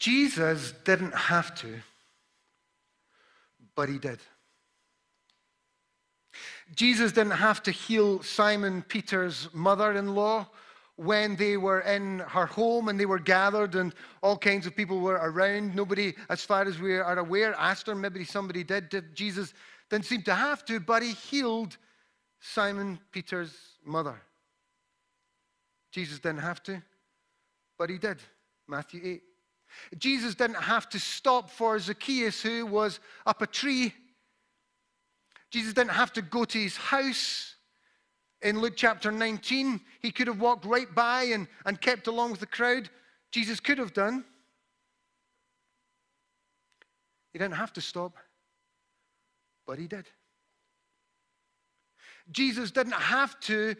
Jesus didn't have to, but he did. Jesus didn't have to heal Simon Peter's mother in law when they were in her home and they were gathered and all kinds of people were around. Nobody, as far as we are aware, asked her. Maybe somebody did. Jesus didn't seem to have to, but he healed Simon Peter's mother. Jesus didn't have to, but he did. Matthew 8. Jesus didn't have to stop for Zacchaeus, who was up a tree. Jesus didn't have to go to his house. In Luke chapter 19, he could have walked right by and, and kept along with the crowd. Jesus could have done. He didn't have to stop, but he did. Jesus didn't have to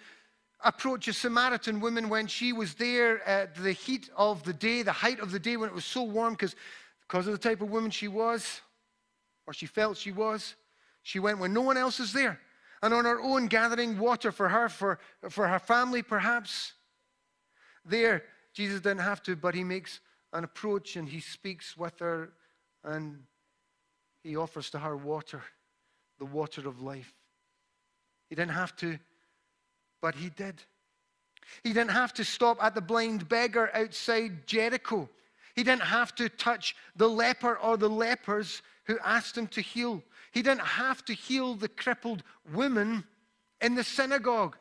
approach a Samaritan woman when she was there at the heat of the day, the height of the day when it was so warm, because because of the type of woman she was, or she felt she was. She went when no one else is there, and on her own, gathering water for her, for, for her family, perhaps. There, Jesus didn't have to, but he makes an approach and he speaks with her and he offers to her water, the water of life. He didn't have to, but he did. He didn't have to stop at the blind beggar outside Jericho. He didn't have to touch the leper or the lepers who asked him to heal. He didn't have to heal the crippled woman in the synagogue.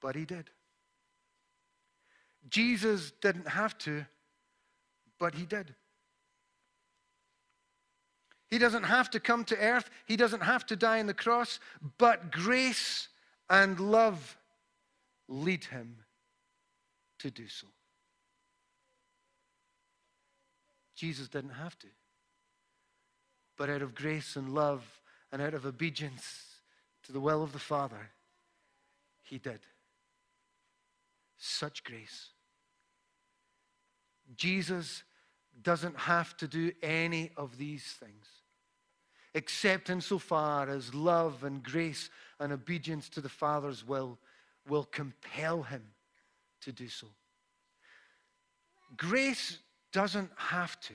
But he did. Jesus didn't have to, but he did. He doesn't have to come to earth. He doesn't have to die on the cross, but grace and love lead him to do so. Jesus didn't have to. But out of grace and love and out of obedience to the will of the Father, he did. Such grace. Jesus doesn't have to do any of these things except insofar as love and grace and obedience to the Father's will will compel him to do so. Grace doesn't have to.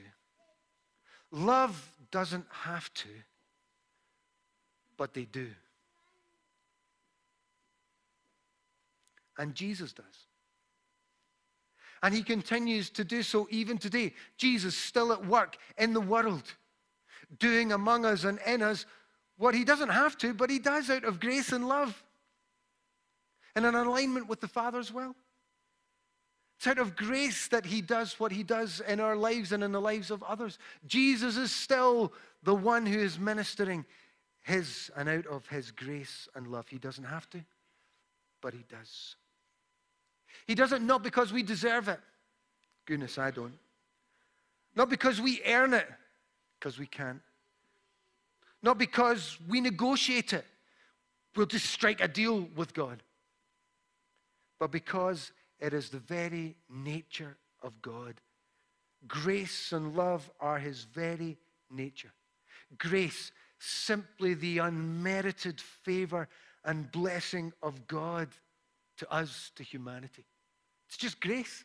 Love doesn't have to, but they do. And Jesus does. And he continues to do so even today. Jesus still at work in the world doing among us and in us what he doesn't have to, but he does out of grace and love and an alignment with the Father's will. It's out of grace that he does what he does in our lives and in the lives of others. Jesus is still the one who is ministering his and out of his grace and love. He doesn't have to, but he does. He does it not because we deserve it. Goodness, I don't. Not because we earn it, because we can't. Not because we negotiate it. We'll just strike a deal with God. But because it is the very nature of God. Grace and love are his very nature. Grace, simply the unmerited favor and blessing of God to us, to humanity. It's just grace.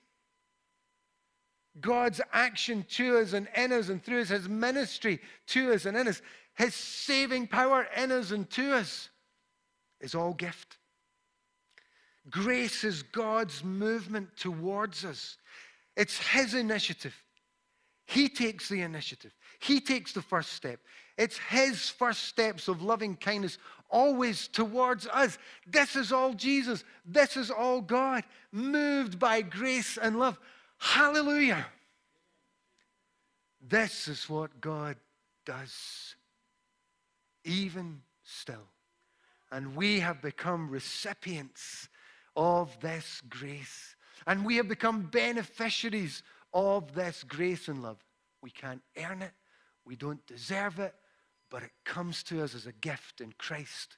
God's action to us and in us and through us, His ministry to us and in us, His saving power in us and to us is all gift. Grace is God's movement towards us. It's His initiative. He takes the initiative. He takes the first step. It's His first steps of loving kindness always towards us. This is all Jesus. This is all God, moved by grace and love. Hallelujah. This is what God does, even still. And we have become recipients of this grace. And we have become beneficiaries of this grace and love. We can't earn it, we don't deserve it, but it comes to us as a gift in Christ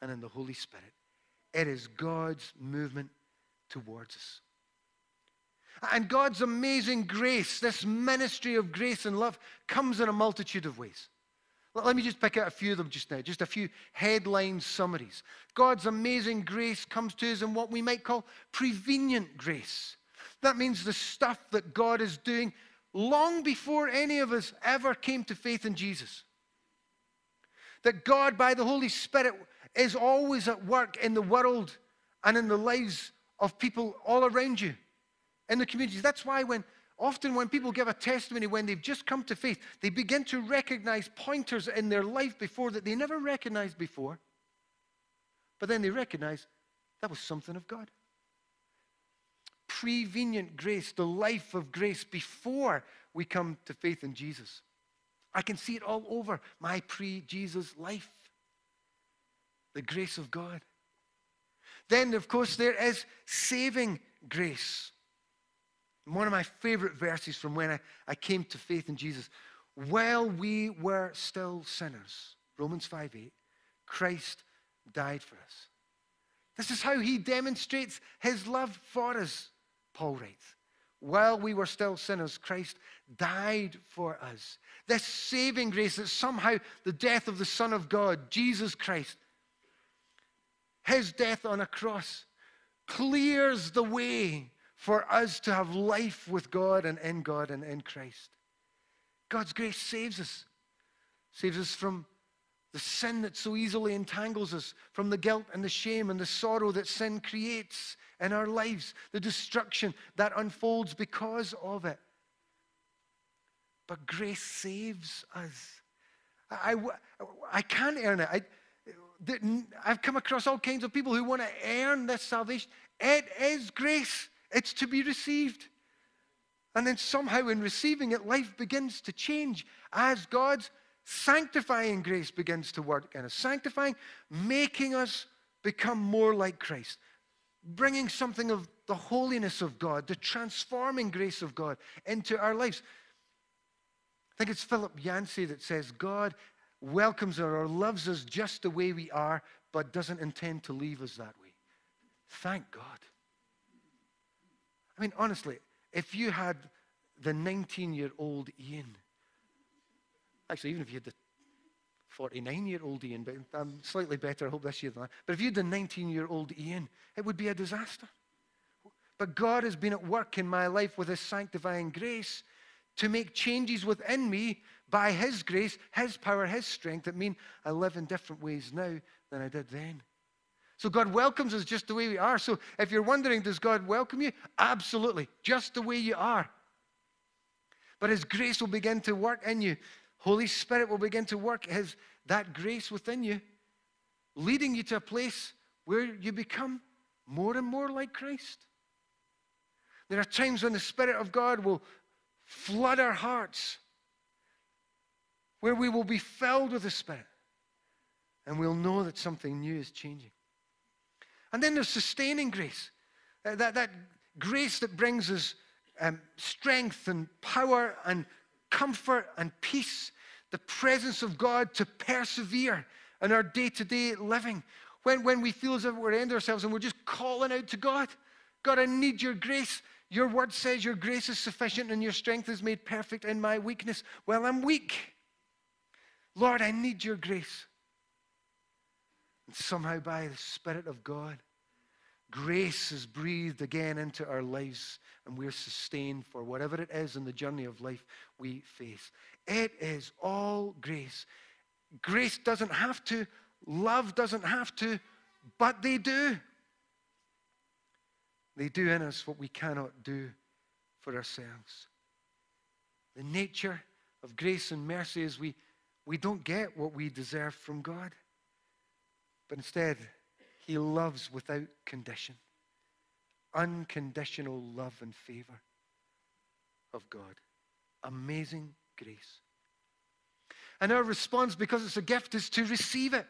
and in the Holy Spirit. It is God's movement towards us. And God's amazing grace, this ministry of grace and love, comes in a multitude of ways. Let me just pick out a few of them just now, just a few headline summaries. God's amazing grace comes to us in what we might call prevenient grace. That means the stuff that God is doing long before any of us ever came to faith in Jesus. That God, by the Holy Spirit, is always at work in the world and in the lives of people all around you, in the communities. That's why when often when people give a testimony when they've just come to faith, they begin to recognize pointers in their life before that they never recognized before. But then they recognize that was something of God. Prevenient grace, the life of grace before we come to faith in Jesus. I can see it all over my pre Jesus life. The grace of God. Then, of course, there is saving grace. One of my favorite verses from when I, I came to faith in Jesus. While we were still sinners, Romans 5 8, Christ died for us. This is how he demonstrates his love for us, Paul writes. While we were still sinners, Christ died for us. This saving grace that somehow the death of the Son of God, Jesus Christ, his death on a cross, clears the way for us to have life with God and in God and in Christ. God's grace saves us, saves us from the sin that so easily entangles us, from the guilt and the shame and the sorrow that sin creates in our lives, the destruction that unfolds because of it. But grace saves us. I, I, can't earn it. I, I've come across all kinds of people who want to earn this salvation. It is grace, it's to be received. And then somehow, in receiving it, life begins to change as God's sanctifying grace begins to work in us. Sanctifying, making us become more like Christ, bringing something of the holiness of God, the transforming grace of God into our lives. I think it's Philip Yancey that says God welcomes us or loves us just the way we are, but doesn't intend to leave us that way. Thank God. I mean, honestly, if you had the 19 year old Ian, actually, even if you had the 49 year old Ian, but I'm slightly better, I hope this year than that. But if you had the 19 year old Ian, it would be a disaster. But God has been at work in my life with His sanctifying grace to make changes within me by His grace, His power, His strength that mean I live in different ways now than I did then. So God welcomes us just the way we are. So if you're wondering, does God welcome you? Absolutely, just the way you are. But His grace will begin to work in you. Holy Spirit will begin to work His that grace within you, leading you to a place where you become more and more like Christ. There are times when the Spirit of God will flood our hearts where we will be filled with the Spirit and we'll know that something new is changing. And then there's sustaining grace. Uh, that, that grace that brings us um, strength and power and comfort and peace, the presence of God to persevere in our day to day living. When, when we feel as if we're end ourselves and we're just calling out to God, God, I need your grace. Your word says your grace is sufficient and your strength is made perfect in my weakness. Well, I'm weak. Lord, I need your grace. And somehow, by the Spirit of God, grace is breathed again into our lives and we're sustained for whatever it is in the journey of life we face. It is all grace. Grace doesn't have to, love doesn't have to, but they do. They do in us what we cannot do for ourselves. The nature of grace and mercy is we we don't get what we deserve from God. But instead, He loves without condition. Unconditional love and favor of God. Amazing grace. And our response, because it's a gift, is to receive it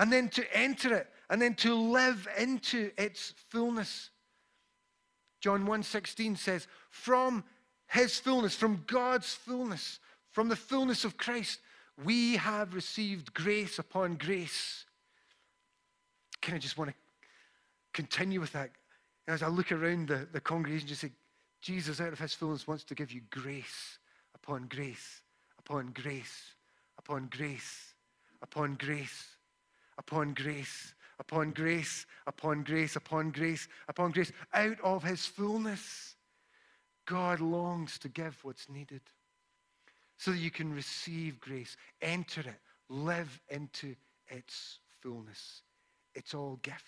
and then to enter it and then to live into its fullness. John 1:16 says, "From his fullness, from God's fullness, from the fullness of Christ, we have received grace upon grace. Kind of just want to continue with that. And As I look around the, the congregation, just say, Jesus, out of his fullness, wants to give you grace upon grace, upon grace, upon grace, upon grace, upon grace, upon grace, upon grace, upon grace, upon grace, out of his fullness. God longs to give what's needed so that you can receive grace, enter it, live into its fullness. It's all gift.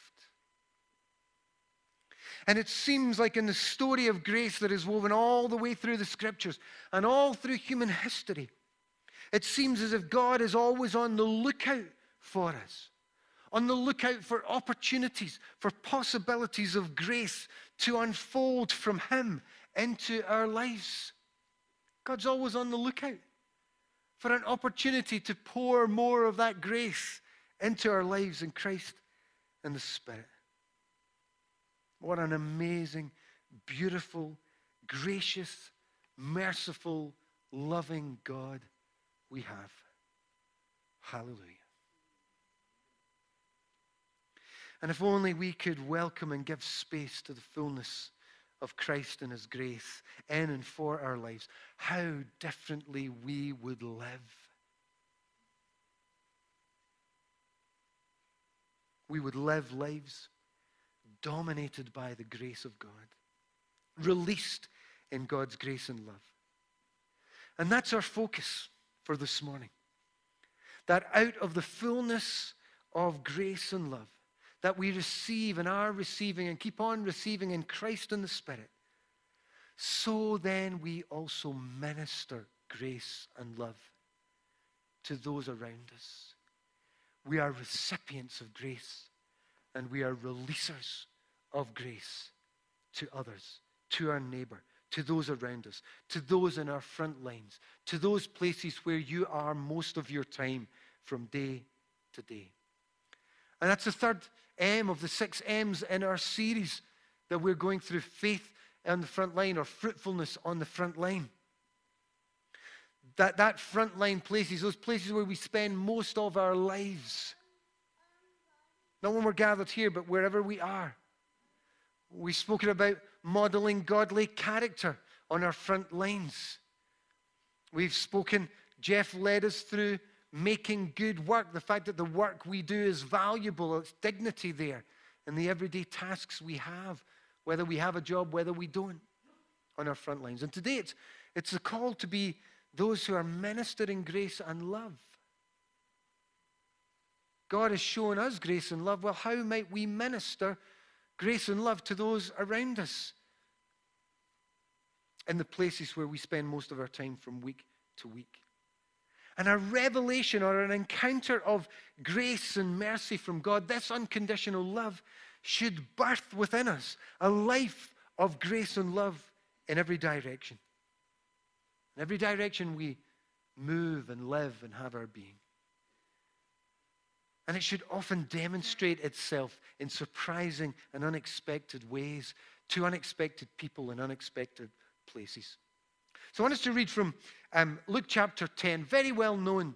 And it seems like in the story of grace that is woven all the way through the scriptures and all through human history, it seems as if God is always on the lookout for us, on the lookout for opportunities, for possibilities of grace to unfold from Him into our lives. God's always on the lookout for an opportunity to pour more of that grace into our lives in Christ and the Spirit. What an amazing, beautiful, gracious, merciful, loving God we have. Hallelujah. And if only we could welcome and give space to the fullness of Christ and His grace in and for our lives, how differently we would live. We would live lives dominated by the grace of God, released in God's grace and love. And that's our focus for this morning. That out of the fullness of grace and love that we receive and are receiving and keep on receiving in Christ and the Spirit, so then we also minister grace and love to those around us. We are recipients of grace and we are releasers of grace to others, to our neighbor, to those around us, to those in our front lines, to those places where you are most of your time from day to day. And that's the third M of the six M's in our series that we're going through faith on the front line or fruitfulness on the front line. That, that front line places, those places where we spend most of our lives. Not when we're gathered here, but wherever we are. We've spoken about modeling godly character on our front lines. We've spoken, Jeff led us through making good work, the fact that the work we do is valuable, it's dignity there, and the everyday tasks we have, whether we have a job, whether we don't, on our front lines. And today it's, it's a call to be those who are ministering grace and love. God has shown us grace and love. Well, how might we minister grace and love to those around us in the places where we spend most of our time from week to week. And a revelation or an encounter of grace and mercy from God, this unconditional love, should birth within us a life of grace and love in every direction. In every direction we move and live and have our being. And it should often demonstrate itself in surprising and unexpected ways to unexpected people in unexpected places. So I want us to read from um, Luke chapter 10, very well known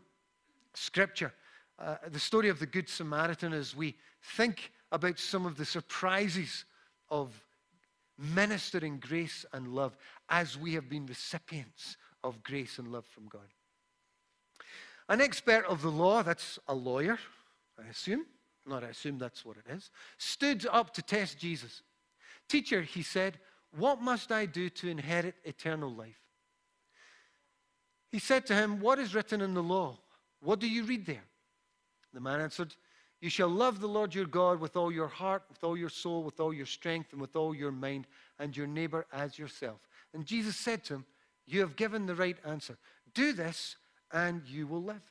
scripture, uh, the story of the Good Samaritan, as we think about some of the surprises of ministering grace and love as we have been recipients of grace and love from God. An expert of the law, that's a lawyer, I assume, not I assume that's what it is, stood up to test Jesus. Teacher, he said, what must I do to inherit eternal life? He said to him, What is written in the law? What do you read there? The man answered, You shall love the Lord your God with all your heart, with all your soul, with all your strength, and with all your mind, and your neighbor as yourself. And Jesus said to him, You have given the right answer. Do this, and you will live.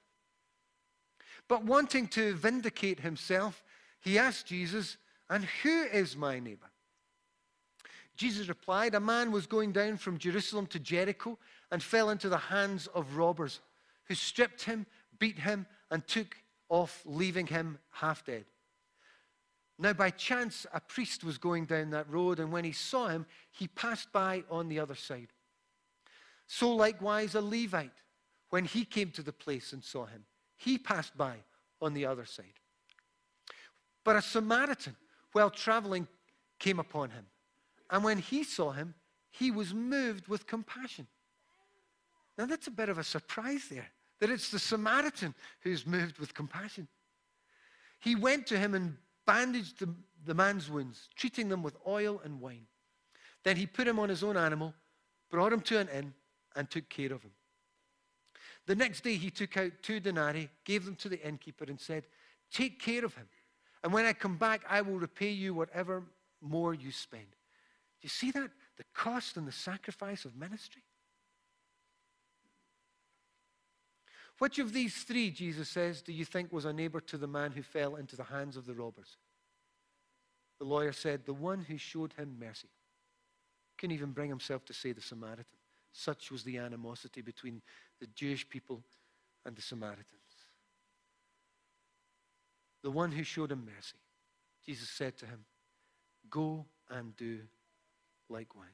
But wanting to vindicate himself, he asked Jesus, And who is my neighbor? Jesus replied, A man was going down from Jerusalem to Jericho and fell into the hands of robbers who stripped him, beat him, and took off, leaving him half dead. Now, by chance, a priest was going down that road, and when he saw him, he passed by on the other side. So, likewise, a Levite, when he came to the place and saw him, he passed by on the other side. But a Samaritan, while traveling, came upon him. And when he saw him, he was moved with compassion. Now, that's a bit of a surprise there, that it's the Samaritan who's moved with compassion. He went to him and bandaged the, the man's wounds, treating them with oil and wine. Then he put him on his own animal, brought him to an inn, and took care of him. The next day, he took out two denarii, gave them to the innkeeper, and said, Take care of him. And when I come back, I will repay you whatever more you spend. Do you see that? The cost and the sacrifice of ministry. Which of these three, Jesus says, do you think was a neighbor to the man who fell into the hands of the robbers? The lawyer said, The one who showed him mercy. Couldn't even bring himself to say the Samaritan. Such was the animosity between the Jewish people and the Samaritans. The one who showed him mercy. Jesus said to him, Go and do likewise.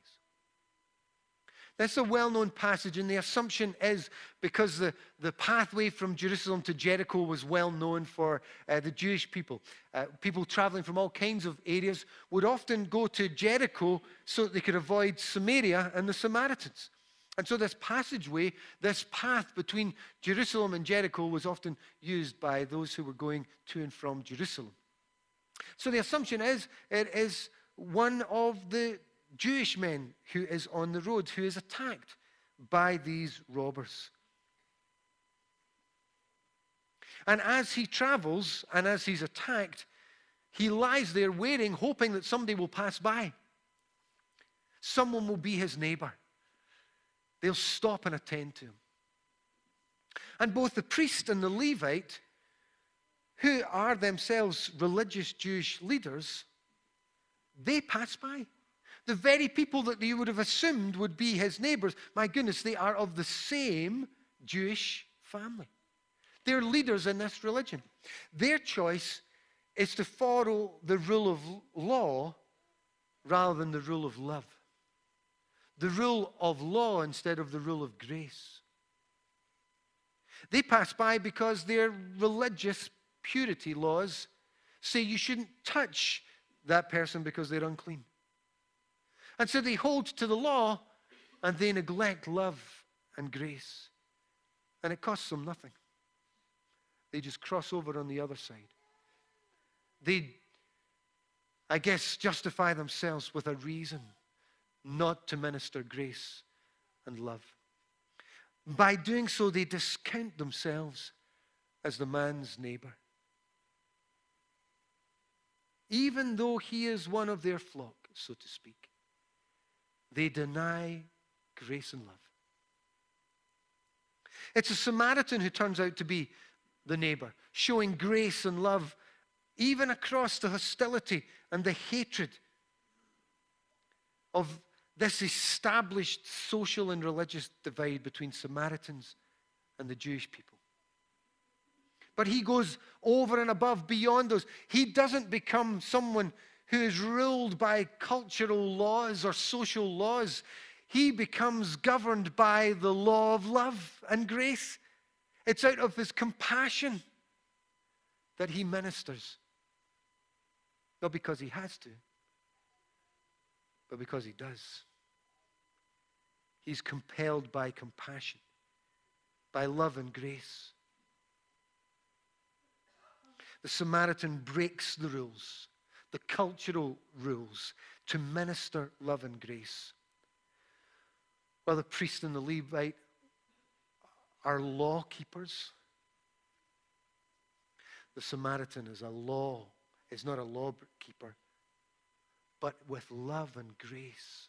That's a well known passage, and the assumption is because the, the pathway from Jerusalem to Jericho was well known for uh, the Jewish people. Uh, people traveling from all kinds of areas would often go to Jericho so that they could avoid Samaria and the Samaritans. And so, this passageway, this path between Jerusalem and Jericho, was often used by those who were going to and from Jerusalem. So, the assumption is it is one of the Jewish men who is on the road, who is attacked by these robbers. And as he travels and as he's attacked, he lies there waiting, hoping that somebody will pass by. Someone will be his neighbor. They'll stop and attend to him. And both the priest and the Levite, who are themselves religious Jewish leaders, they pass by. The very people that you would have assumed would be his neighbors, my goodness, they are of the same Jewish family. They're leaders in this religion. Their choice is to follow the rule of law rather than the rule of love. The rule of law instead of the rule of grace. They pass by because their religious purity laws say you shouldn't touch that person because they're unclean. And so they hold to the law and they neglect love and grace. And it costs them nothing. They just cross over on the other side. They, I guess, justify themselves with a reason not to minister grace and love. By doing so, they discount themselves as the man's neighbor. Even though he is one of their flock, so to speak. They deny grace and love. It's a Samaritan who turns out to be the neighbor, showing grace and love even across the hostility and the hatred of this established social and religious divide between Samaritans and the Jewish people. But he goes over and above beyond those. He doesn't become someone who is ruled by cultural laws or social laws, he becomes governed by the law of love and grace. It's out of his compassion that he ministers. Not because he has to, but because he does. He's compelled by compassion, by love and grace. The Samaritan breaks the rules the cultural rules to minister love and grace. While the priest and the Levite are law keepers, the Samaritan is a law, is not a law keeper, but with love and grace,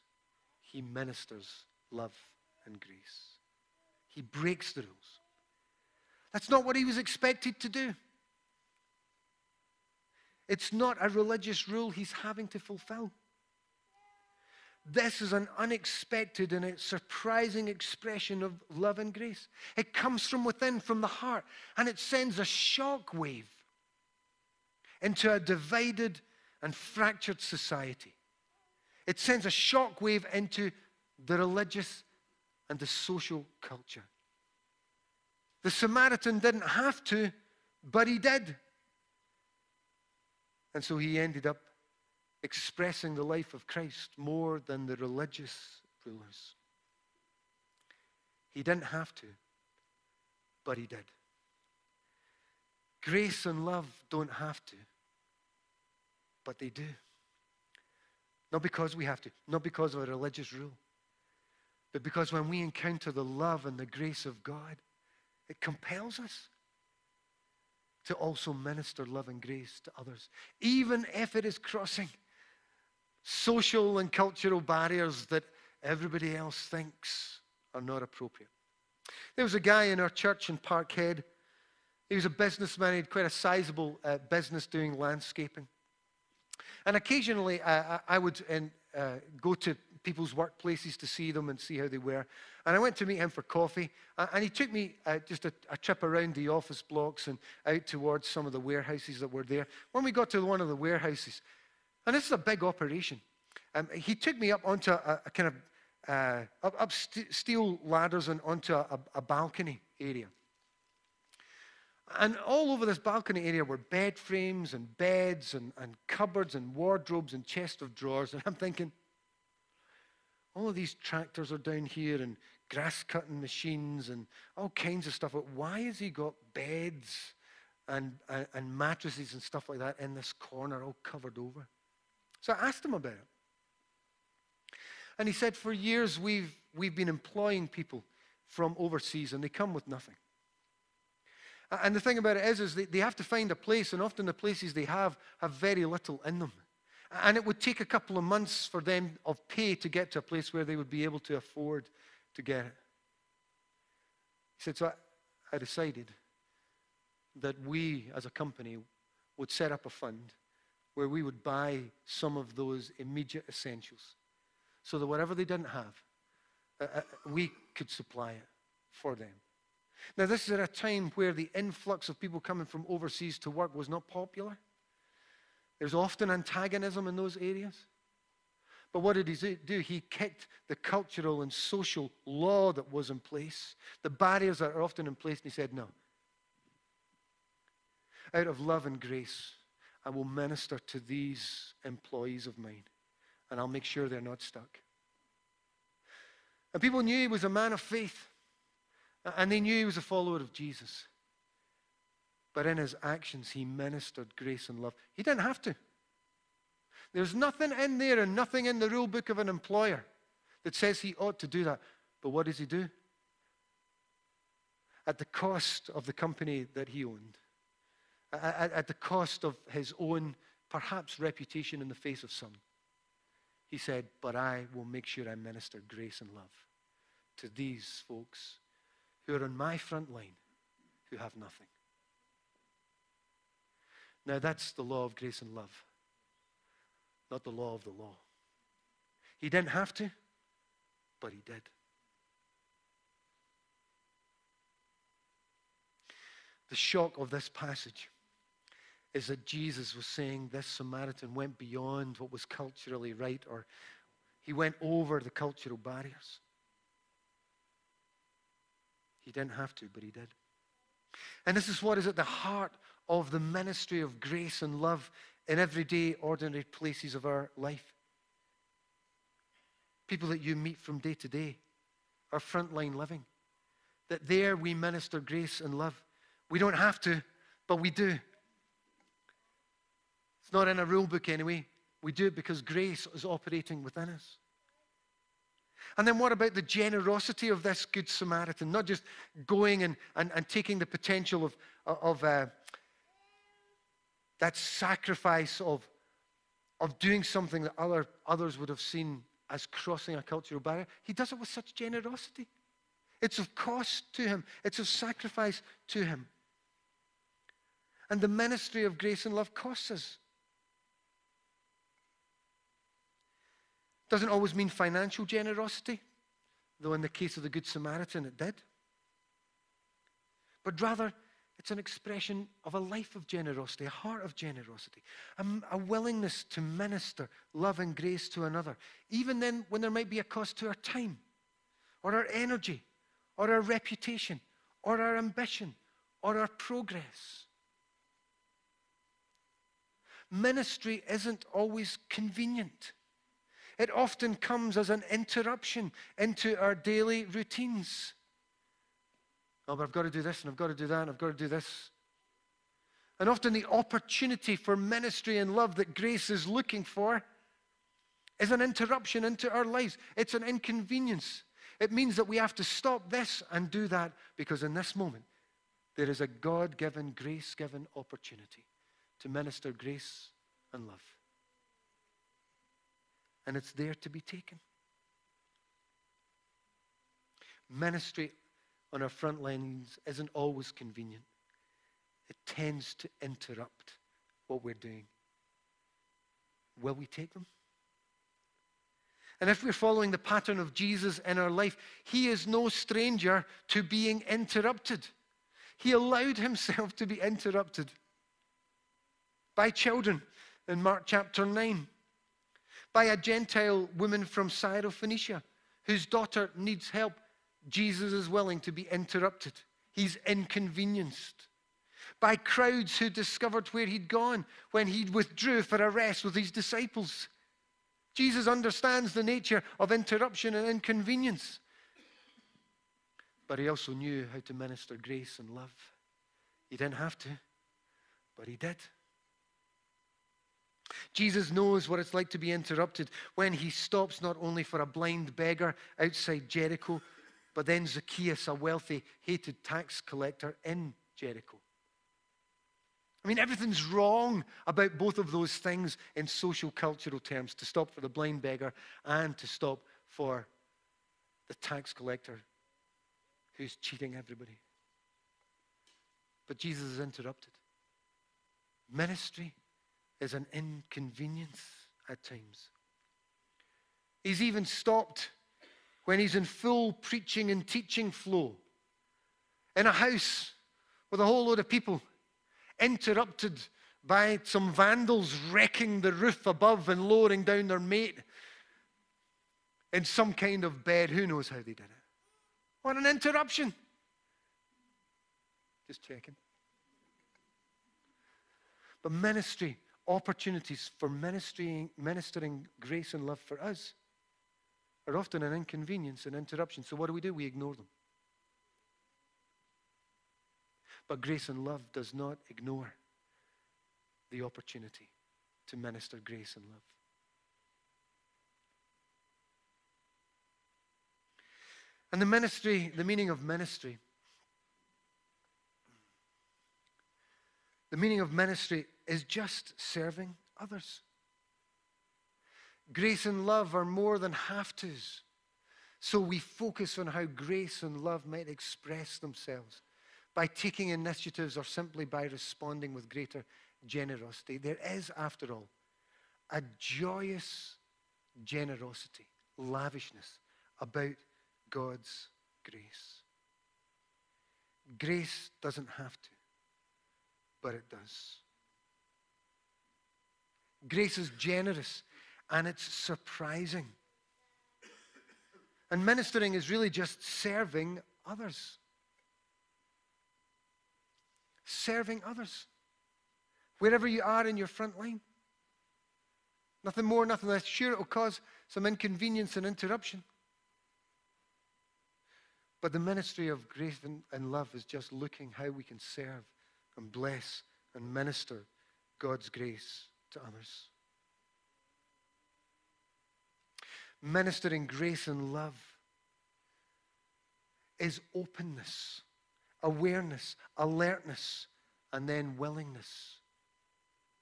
he ministers love and grace. He breaks the rules. That's not what he was expected to do. It's not a religious rule he's having to fulfill. This is an unexpected and a surprising expression of love and grace. It comes from within, from the heart, and it sends a shock wave into a divided and fractured society. It sends a shock wave into the religious and the social culture. The Samaritan didn't have to, but he did. And so he ended up expressing the life of Christ more than the religious rulers. He didn't have to, but he did. Grace and love don't have to, but they do. Not because we have to, not because of a religious rule, but because when we encounter the love and the grace of God, it compels us to also minister love and grace to others, even if it is crossing social and cultural barriers that everybody else thinks are not appropriate. There was a guy in our church in Parkhead. He was a businessman, he had quite a sizable uh, business doing landscaping. And occasionally uh, I would in, uh, go to people's workplaces to see them and see how they were. And I went to meet him for coffee, and he took me uh, just a, a, trip around the office blocks and out towards some of the warehouses that were there. When we got to one of the warehouses, and this is a big operation, um, he took me up onto a, a kind of uh, up, up st- steel ladders and onto a, a balcony area. And all over this balcony area were bed frames and beds and, and cupboards and wardrobes and chests of drawers. And I'm thinking, all of these tractors are down here and grass cutting machines and all kinds of stuff. But why has he got beds and, and, and mattresses and stuff like that in this corner all covered over? So I asked him about it. And he said, For years we've, we've been employing people from overseas and they come with nothing. And the thing about it is, is they, they have to find a place, and often the places they have have very little in them. And it would take a couple of months for them of pay to get to a place where they would be able to afford to get it. He said, So I, I decided that we as a company would set up a fund where we would buy some of those immediate essentials so that whatever they didn't have, uh, we could supply it for them. Now, this is at a time where the influx of people coming from overseas to work was not popular. There's often antagonism in those areas. But what did he do? He kicked the cultural and social law that was in place, the barriers that are often in place, and he said, No. Out of love and grace, I will minister to these employees of mine, and I'll make sure they're not stuck. And people knew he was a man of faith, and they knew he was a follower of Jesus. But in his actions, he ministered grace and love. He didn't have to. There's nothing in there and nothing in the rule book of an employer that says he ought to do that. But what does he do? At the cost of the company that he owned, at, at the cost of his own, perhaps, reputation in the face of some, he said, But I will make sure I minister grace and love to these folks who are on my front line who have nothing. Now, that's the law of grace and love, not the law of the law. He didn't have to, but he did. The shock of this passage is that Jesus was saying this Samaritan went beyond what was culturally right, or he went over the cultural barriers. He didn't have to, but he did. And this is what is at the heart of the ministry of grace and love in everyday, ordinary places of our life. People that you meet from day to day, our frontline living. That there we minister grace and love. We don't have to, but we do. It's not in a rule book anyway. We do it because grace is operating within us. And then what about the generosity of this Good Samaritan? Not just going and, and, and taking the potential of, of uh, that sacrifice of, of doing something that other, others would have seen as crossing a cultural barrier. He does it with such generosity. It's of cost to him, it's of sacrifice to him. And the ministry of grace and love costs us. Doesn't always mean financial generosity, though in the case of the Good Samaritan it did. But rather, it's an expression of a life of generosity, a heart of generosity, a, a, willingness to minister love and grace to another, even then when there might be a cost to our time, or our energy, or our reputation, or our ambition, or our progress. Ministry isn't always convenient. It often comes as an interruption into our daily routines. Oh, but I've got to do this and I've got to do that and I've got to do this. And often the opportunity for ministry and love that grace is looking for is an interruption into our lives. It's an inconvenience. It means that we have to stop this and do that because in this moment, there is a God given, grace given opportunity to minister grace and love. And it's there to be taken. Ministry on our front lines isn't always convenient, it tends to interrupt what we're doing. Will we take them? And if we're following the pattern of Jesus in our life, he is no stranger to being interrupted. He allowed himself to be interrupted by children in Mark chapter 9, by a Gentile woman from Syrophoenicia whose daughter needs help. Jesus is willing to be interrupted, he's inconvenienced. By crowds who discovered where he'd gone when he withdrew for a rest with his disciples. Jesus understands the nature of interruption and inconvenience. But he also knew how to minister grace and love. He didn't have to, but he did. Jesus knows what it's like to be interrupted when he stops not only for a blind beggar outside Jericho, but then Zacchaeus, a wealthy, hated tax collector in Jericho. I mean, everything's wrong about both of those things in social cultural terms to stop for the blind beggar and to stop for the tax collector who's cheating everybody. But Jesus is interrupted. Ministry is an inconvenience at times. He's even stopped when he's in full preaching and teaching flow in a house with a whole load of people interrupted by some vandals wrecking the roof above and lowering down their mate in some kind of bed. Who knows how they did it? What an interruption. Just checking. But ministry, opportunities for ministering, ministering grace and love for us are often an inconvenience and interruption. So what do we do? We ignore them. But grace and love does not ignore the opportunity to minister grace and love. And the ministry, the meaning of ministry, the meaning of ministry is just serving others. Grace and love are more than have tos. So we focus on how grace and love might express themselves by taking initiatives or simply by responding with greater generosity. There is, after all, a joyous generosity, lavishness about God's grace. Grace doesn't have to, but it does. Grace is generous and it's surprising. And ministering is really just serving others serving others. Wherever you are in your front line. Nothing more, nothing less. Sure, it will cause some inconvenience and interruption. But the ministry of grace and love is just looking how we can serve and bless and minister God's grace to others. Ministering grace and love is openness awareness, alertness, and then willingness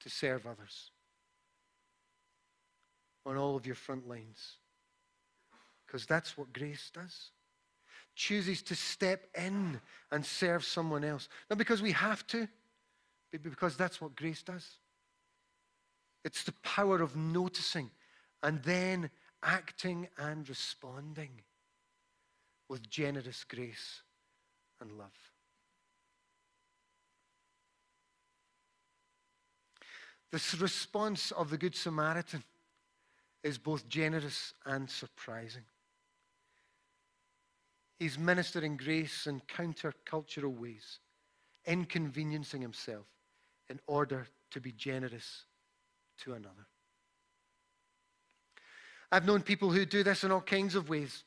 to serve others on all of your front lines. Because that's what grace does. Chooses to step in and serve someone else. Not because we have to, but because that's what grace does. It's the power of noticing and then acting and responding with generous grace and love. This response of the Good Samaritan is both generous and surprising. He's ministering grace in countercultural ways, inconveniencing himself in order to be generous to another. I've known people who do this in all kinds of ways.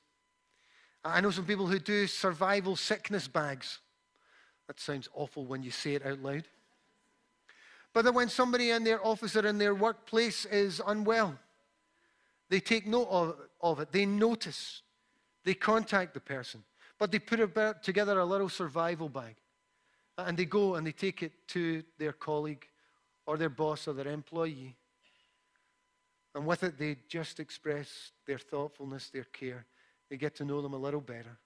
I know some people who do survival sickness bags. That sounds awful when you say it out loud. But that when somebody in their office or in their workplace is unwell, they take note of, of it. They notice They contact the person, but they put about, together a little survival bag. And they go and they take it to their colleague or their boss or their employee. And with it, they just express their thoughtfulness, their care. They get to know them a little better.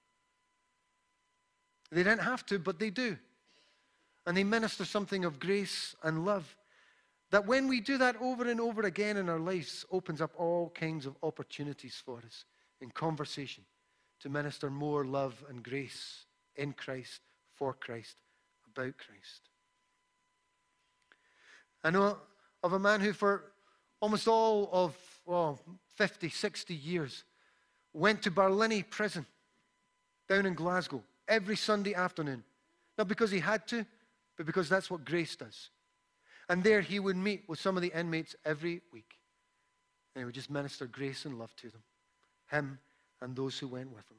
They don't have to, but they do. And they minister something of grace and love that when we do that over and over again in our lives, opens up all kinds of opportunities for us in conversation to minister more love and grace in Christ, for Christ, about Christ. I know of a man who, for almost all of well, 50, 60 years, went to Barlinnie prison down in Glasgow every Sunday afternoon. Not because he had to, but because that's what grace does. And there he would meet with some of the inmates every week. And he would just minister grace and love to them, him and those who went with him.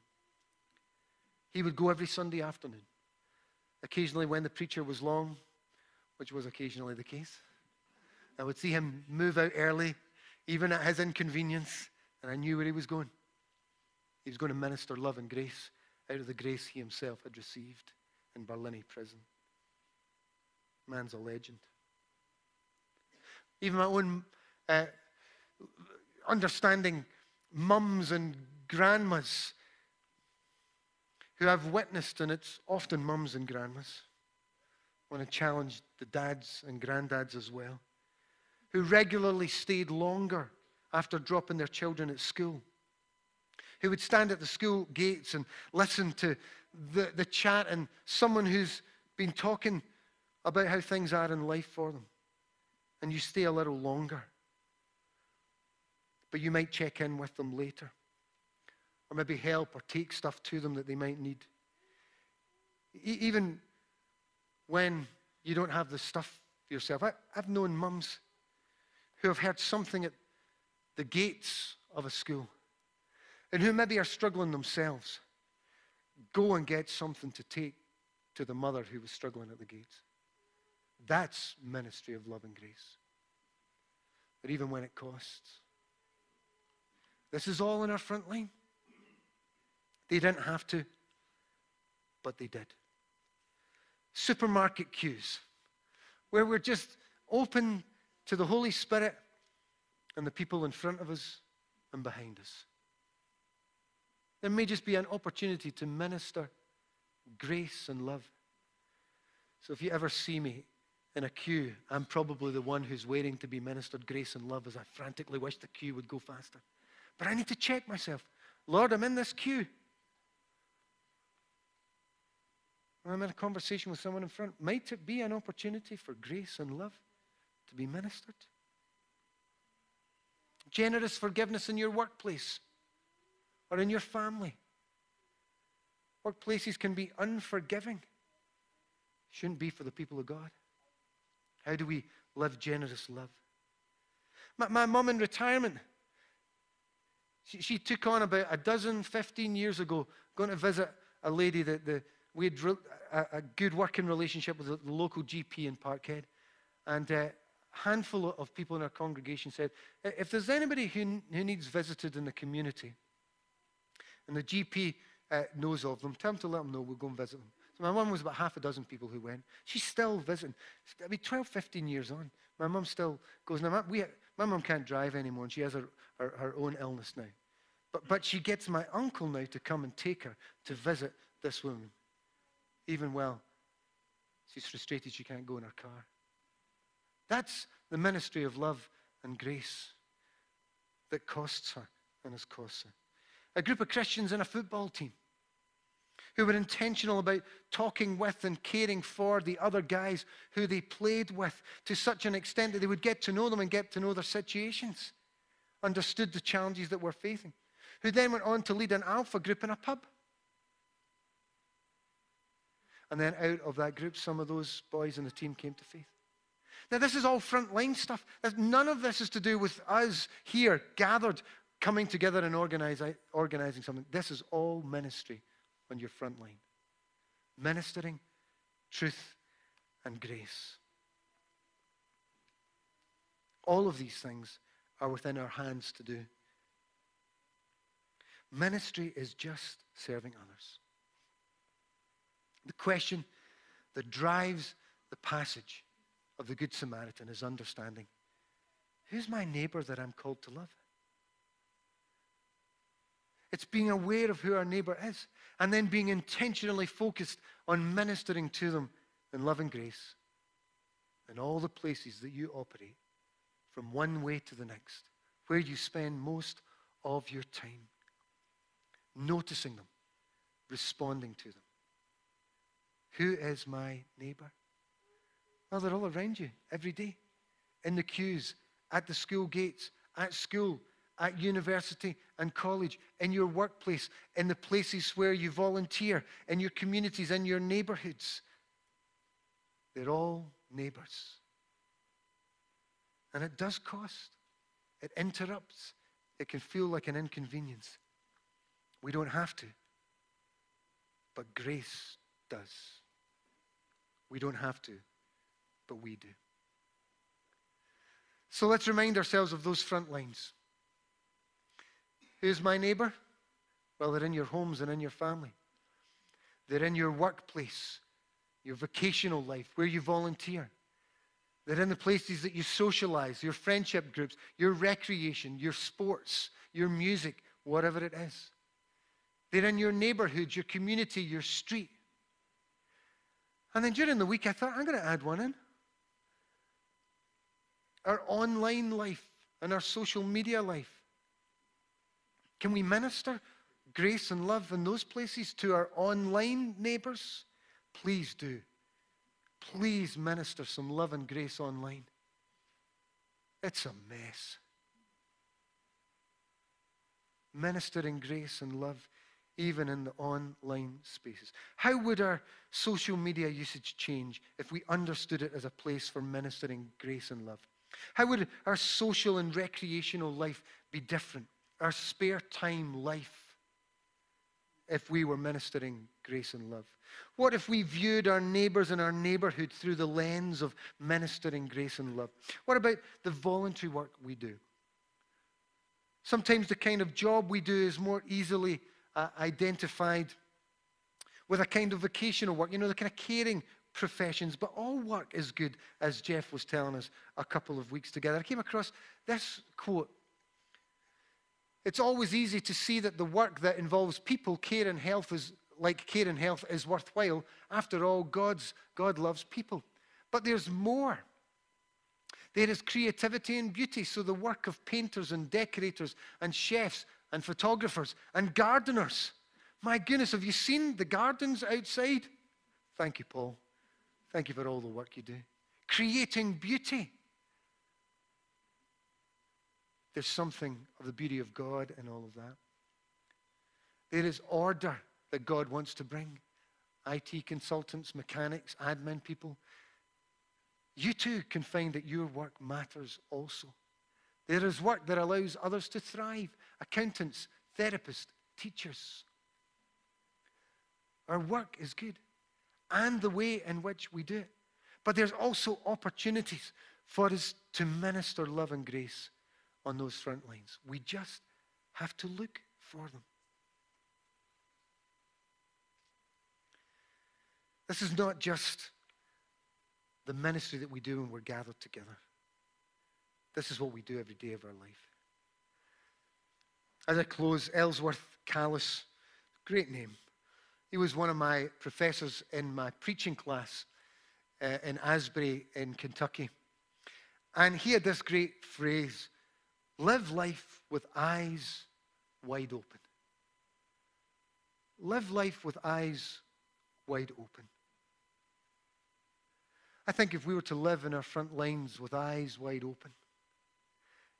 He would go every Sunday afternoon. Occasionally, when the preacher was long, which was occasionally the case, I would see him move out early, even at his inconvenience, and I knew where he was going. He was going to minister love and grace out of the grace he himself had received in Barlinnie prison. Man's a legend. Even my own uh, understanding mums and grandmas who I've witnessed, and it's often mums and grandmas. Want to challenge the dads and granddads as well, who regularly stayed longer after dropping their children at school, who would stand at the school gates and listen to the, the chat and someone who's been talking about how things are in life for them and you stay a little longer. But you might check in with them later, or maybe help or take stuff to them that they might need. E- even when you don't have the stuff yourself. I, I've known mums who have heard something at the gates of a school and who maybe are struggling themselves. Go and get something to take to the mother who was struggling at the gates. That's ministry of love and grace. But even when it costs. This is all in our front line. They didn't have to, but they did. Supermarket queues, where we're just open to the Holy Spirit and the people in front of us and behind us. There may just be an opportunity to minister grace and love. So if you ever see me in a queue, I'm probably the one who's waiting to be ministered grace and love as I frantically wish the queue would go faster. But I need to check myself. Lord, I'm in this queue. I'm in a conversation with someone in front. Might it be an opportunity for grace and love to be ministered? Generous forgiveness in your workplace or in your family. Workplaces can be unforgiving. Shouldn't be for the people of God. How do we live generous love? My, my mum in retirement, she, she, took on about a dozen, 15 years ago, going to visit a lady that the, we had a, a, good working relationship with the local GP in Parkhead. And uh, handful of people in our congregation said, if there's anybody who, who needs visited in the community, and the GP uh, knows of them, tell them to let them know, we'll go and visit them. So my mum was about half a dozen people who went. She's still visiting. I mean, 12, 15 years on. My mum still goes. Now, my, we, my mum can't drive anymore, and she has her, her, her own illness now. But, but she gets my uncle now to come and take her to visit this woman. Even well, she's frustrated she can't go in her car. That's the ministry of love and grace that costs her and has cost her. A group of Christians in a football team who were intentional about talking with and caring for the other guys who they played with to such an extent that they would get to know them and get to know their situations, understood the challenges that we're facing, who then went on to lead an alpha group in a pub. And then out of that group, some of those boys in the team came to faith. Now, this is all frontline stuff. None of this is to do with us here gathered, coming together and organizing something. This is all ministry on your front line. Ministering truth and grace. All of these things are within our hands to do. Ministry is just serving others. The question that drives the passage of the Good Samaritan is understanding who's my neighbor that I'm called to love? It's being aware of who our neighbor is and then being intentionally focused on ministering to them in love and grace in all the places that you operate from one way to the next, where you spend most of your time noticing them, responding to them. Who is my neighbor? Well, they're all around you every day, in the queues, at the school gates, at school, at university and college, in your workplace, in the places where you volunteer, in your communities, in your neighborhoods. They're all neighbors. And it does cost, it interrupts, it can feel like an inconvenience. We don't have to, but grace does. We don't have to, but we do. So let's remind ourselves of those front lines. Who's my neighbor? Well, they're in your homes and in your family. They're in your workplace, your vocational life, where you volunteer. They're in the places that you socialize, your friendship groups, your recreation, your sports, your music, whatever it is. They're in your neighborhood, your community, your street. And then during the week, I thought, I'm going to add one in. Our online life and our social media life. Can we minister grace and love in those places to our online neighbors? Please do. Please minister some love and grace online. It's a mess. Ministering grace and love even in the online spaces. How would our social media usage change if we understood it as a place for ministering grace and love? How would our social and recreational life be different? Our spare time life if we were ministering grace and love? What if we viewed our neighbors and our neighborhood through the lens of ministering grace and love? What about the voluntary work we do? Sometimes the kind of job we do is more easily uh, identified with a kind of vocational work, you know, the kind of caring professions, but all work is good, as Jeff was telling us a couple of weeks together. I came across this quote. It's always easy to see that the work that involves people, care, and health is like care and health is worthwhile. After all, God's, God loves people. But there's more. There is creativity and beauty. So the work of painters and decorators and chefs and photographers and gardeners. My goodness, have you seen the gardens outside? Thank you, Paul. Thank you for all the work you do. Creating beauty. There's something of the beauty of God in all of that. There is order that God wants to bring. IT consultants, mechanics, admin people. You too can find that your work matters also. There is work that allows others to thrive accountants, therapists, teachers. Our work is good and the way in which we do it. But there's also opportunities for us to minister love and grace on those front lines. We just have to look for them. This is not just the ministry that we do when we're gathered together. This is what we do every day of our life. As I close, Ellsworth Kalas, great name. He was one of my professors in my preaching class uh, in Asbury in Kentucky. And he had this great phrase live life with eyes wide open. Live life with eyes wide open. I think if we were to live in our front lines with eyes wide open,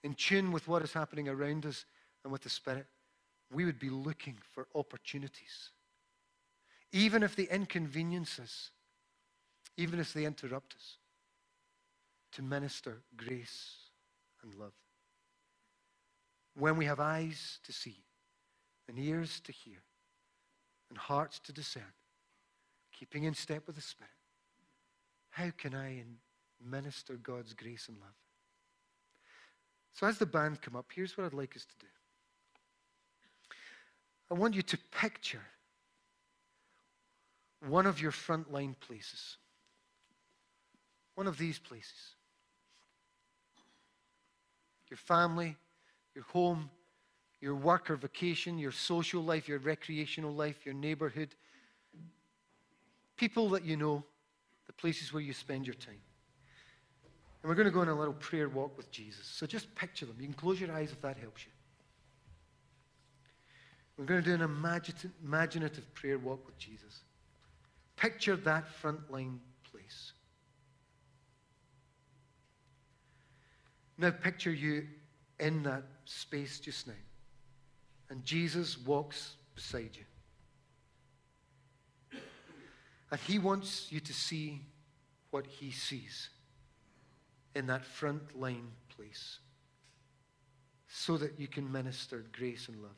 in tune with what is happening around us, and with the Spirit, we would be looking for opportunities. Even if they inconvenience us, even if they interrupt us, to minister grace and love. When we have eyes to see, and ears to hear, and hearts to discern, keeping in step with the Spirit, how can I minister God's grace and love? So, as the band come up, here's what I'd like us to do. I want you to picture one of your frontline places. One of these places. Your family, your home, your work or vacation, your social life, your recreational life, your neighborhood, people that you know, the places where you spend your time. And we're going to go on a little prayer walk with Jesus. So just picture them. You can close your eyes if that helps you. We're going to do an imaginative prayer walk with Jesus. Picture that frontline place. Now picture you in that space just now. And Jesus walks beside you. And he wants you to see what he sees in that front line place so that you can minister grace and love.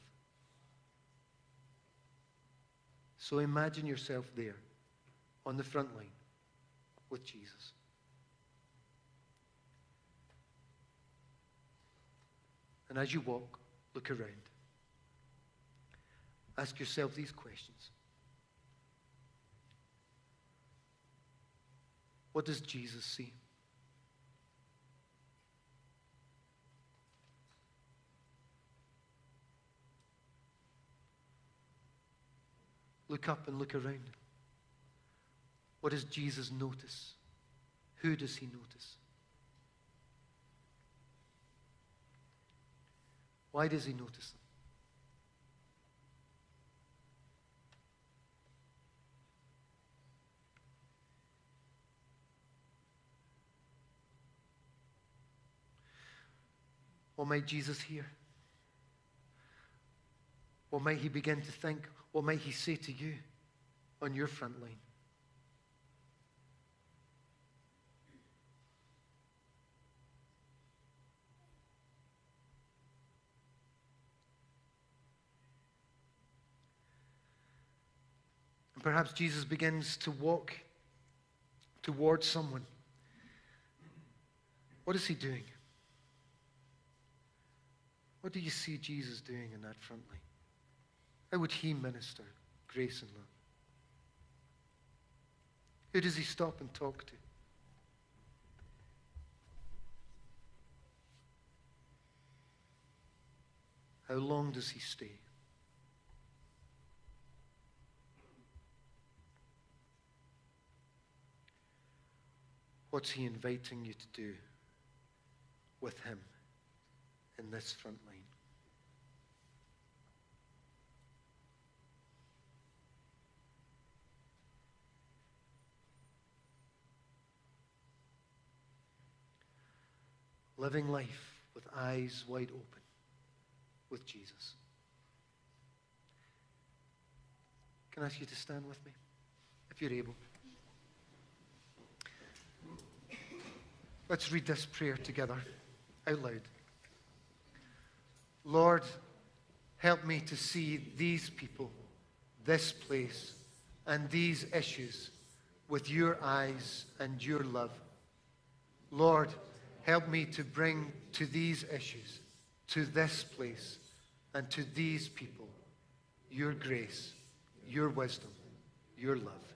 So imagine yourself there on the front line with Jesus. And as you walk, look around. Ask yourself these questions What does Jesus see? Look up and look around. What does Jesus notice? Who does he notice? Why does he notice them? What might Jesus hear? What might he begin to think? What might he say to you on your front line? Perhaps Jesus begins to walk towards someone. What is he doing? What do you see Jesus doing in that front line? How would he minister grace and love? Who does he stop and talk to? How long does he stay? What's he inviting you to do with him in this front line? living life with eyes wide open with Jesus. Can I ask you to stand with me, if you're able? Let's read this prayer together out loud. Lord, help me to see these people, this place, and these issues with your eyes and your love. Lord, Help me to bring to these issues, to this place, and to these people your grace, your wisdom, your love.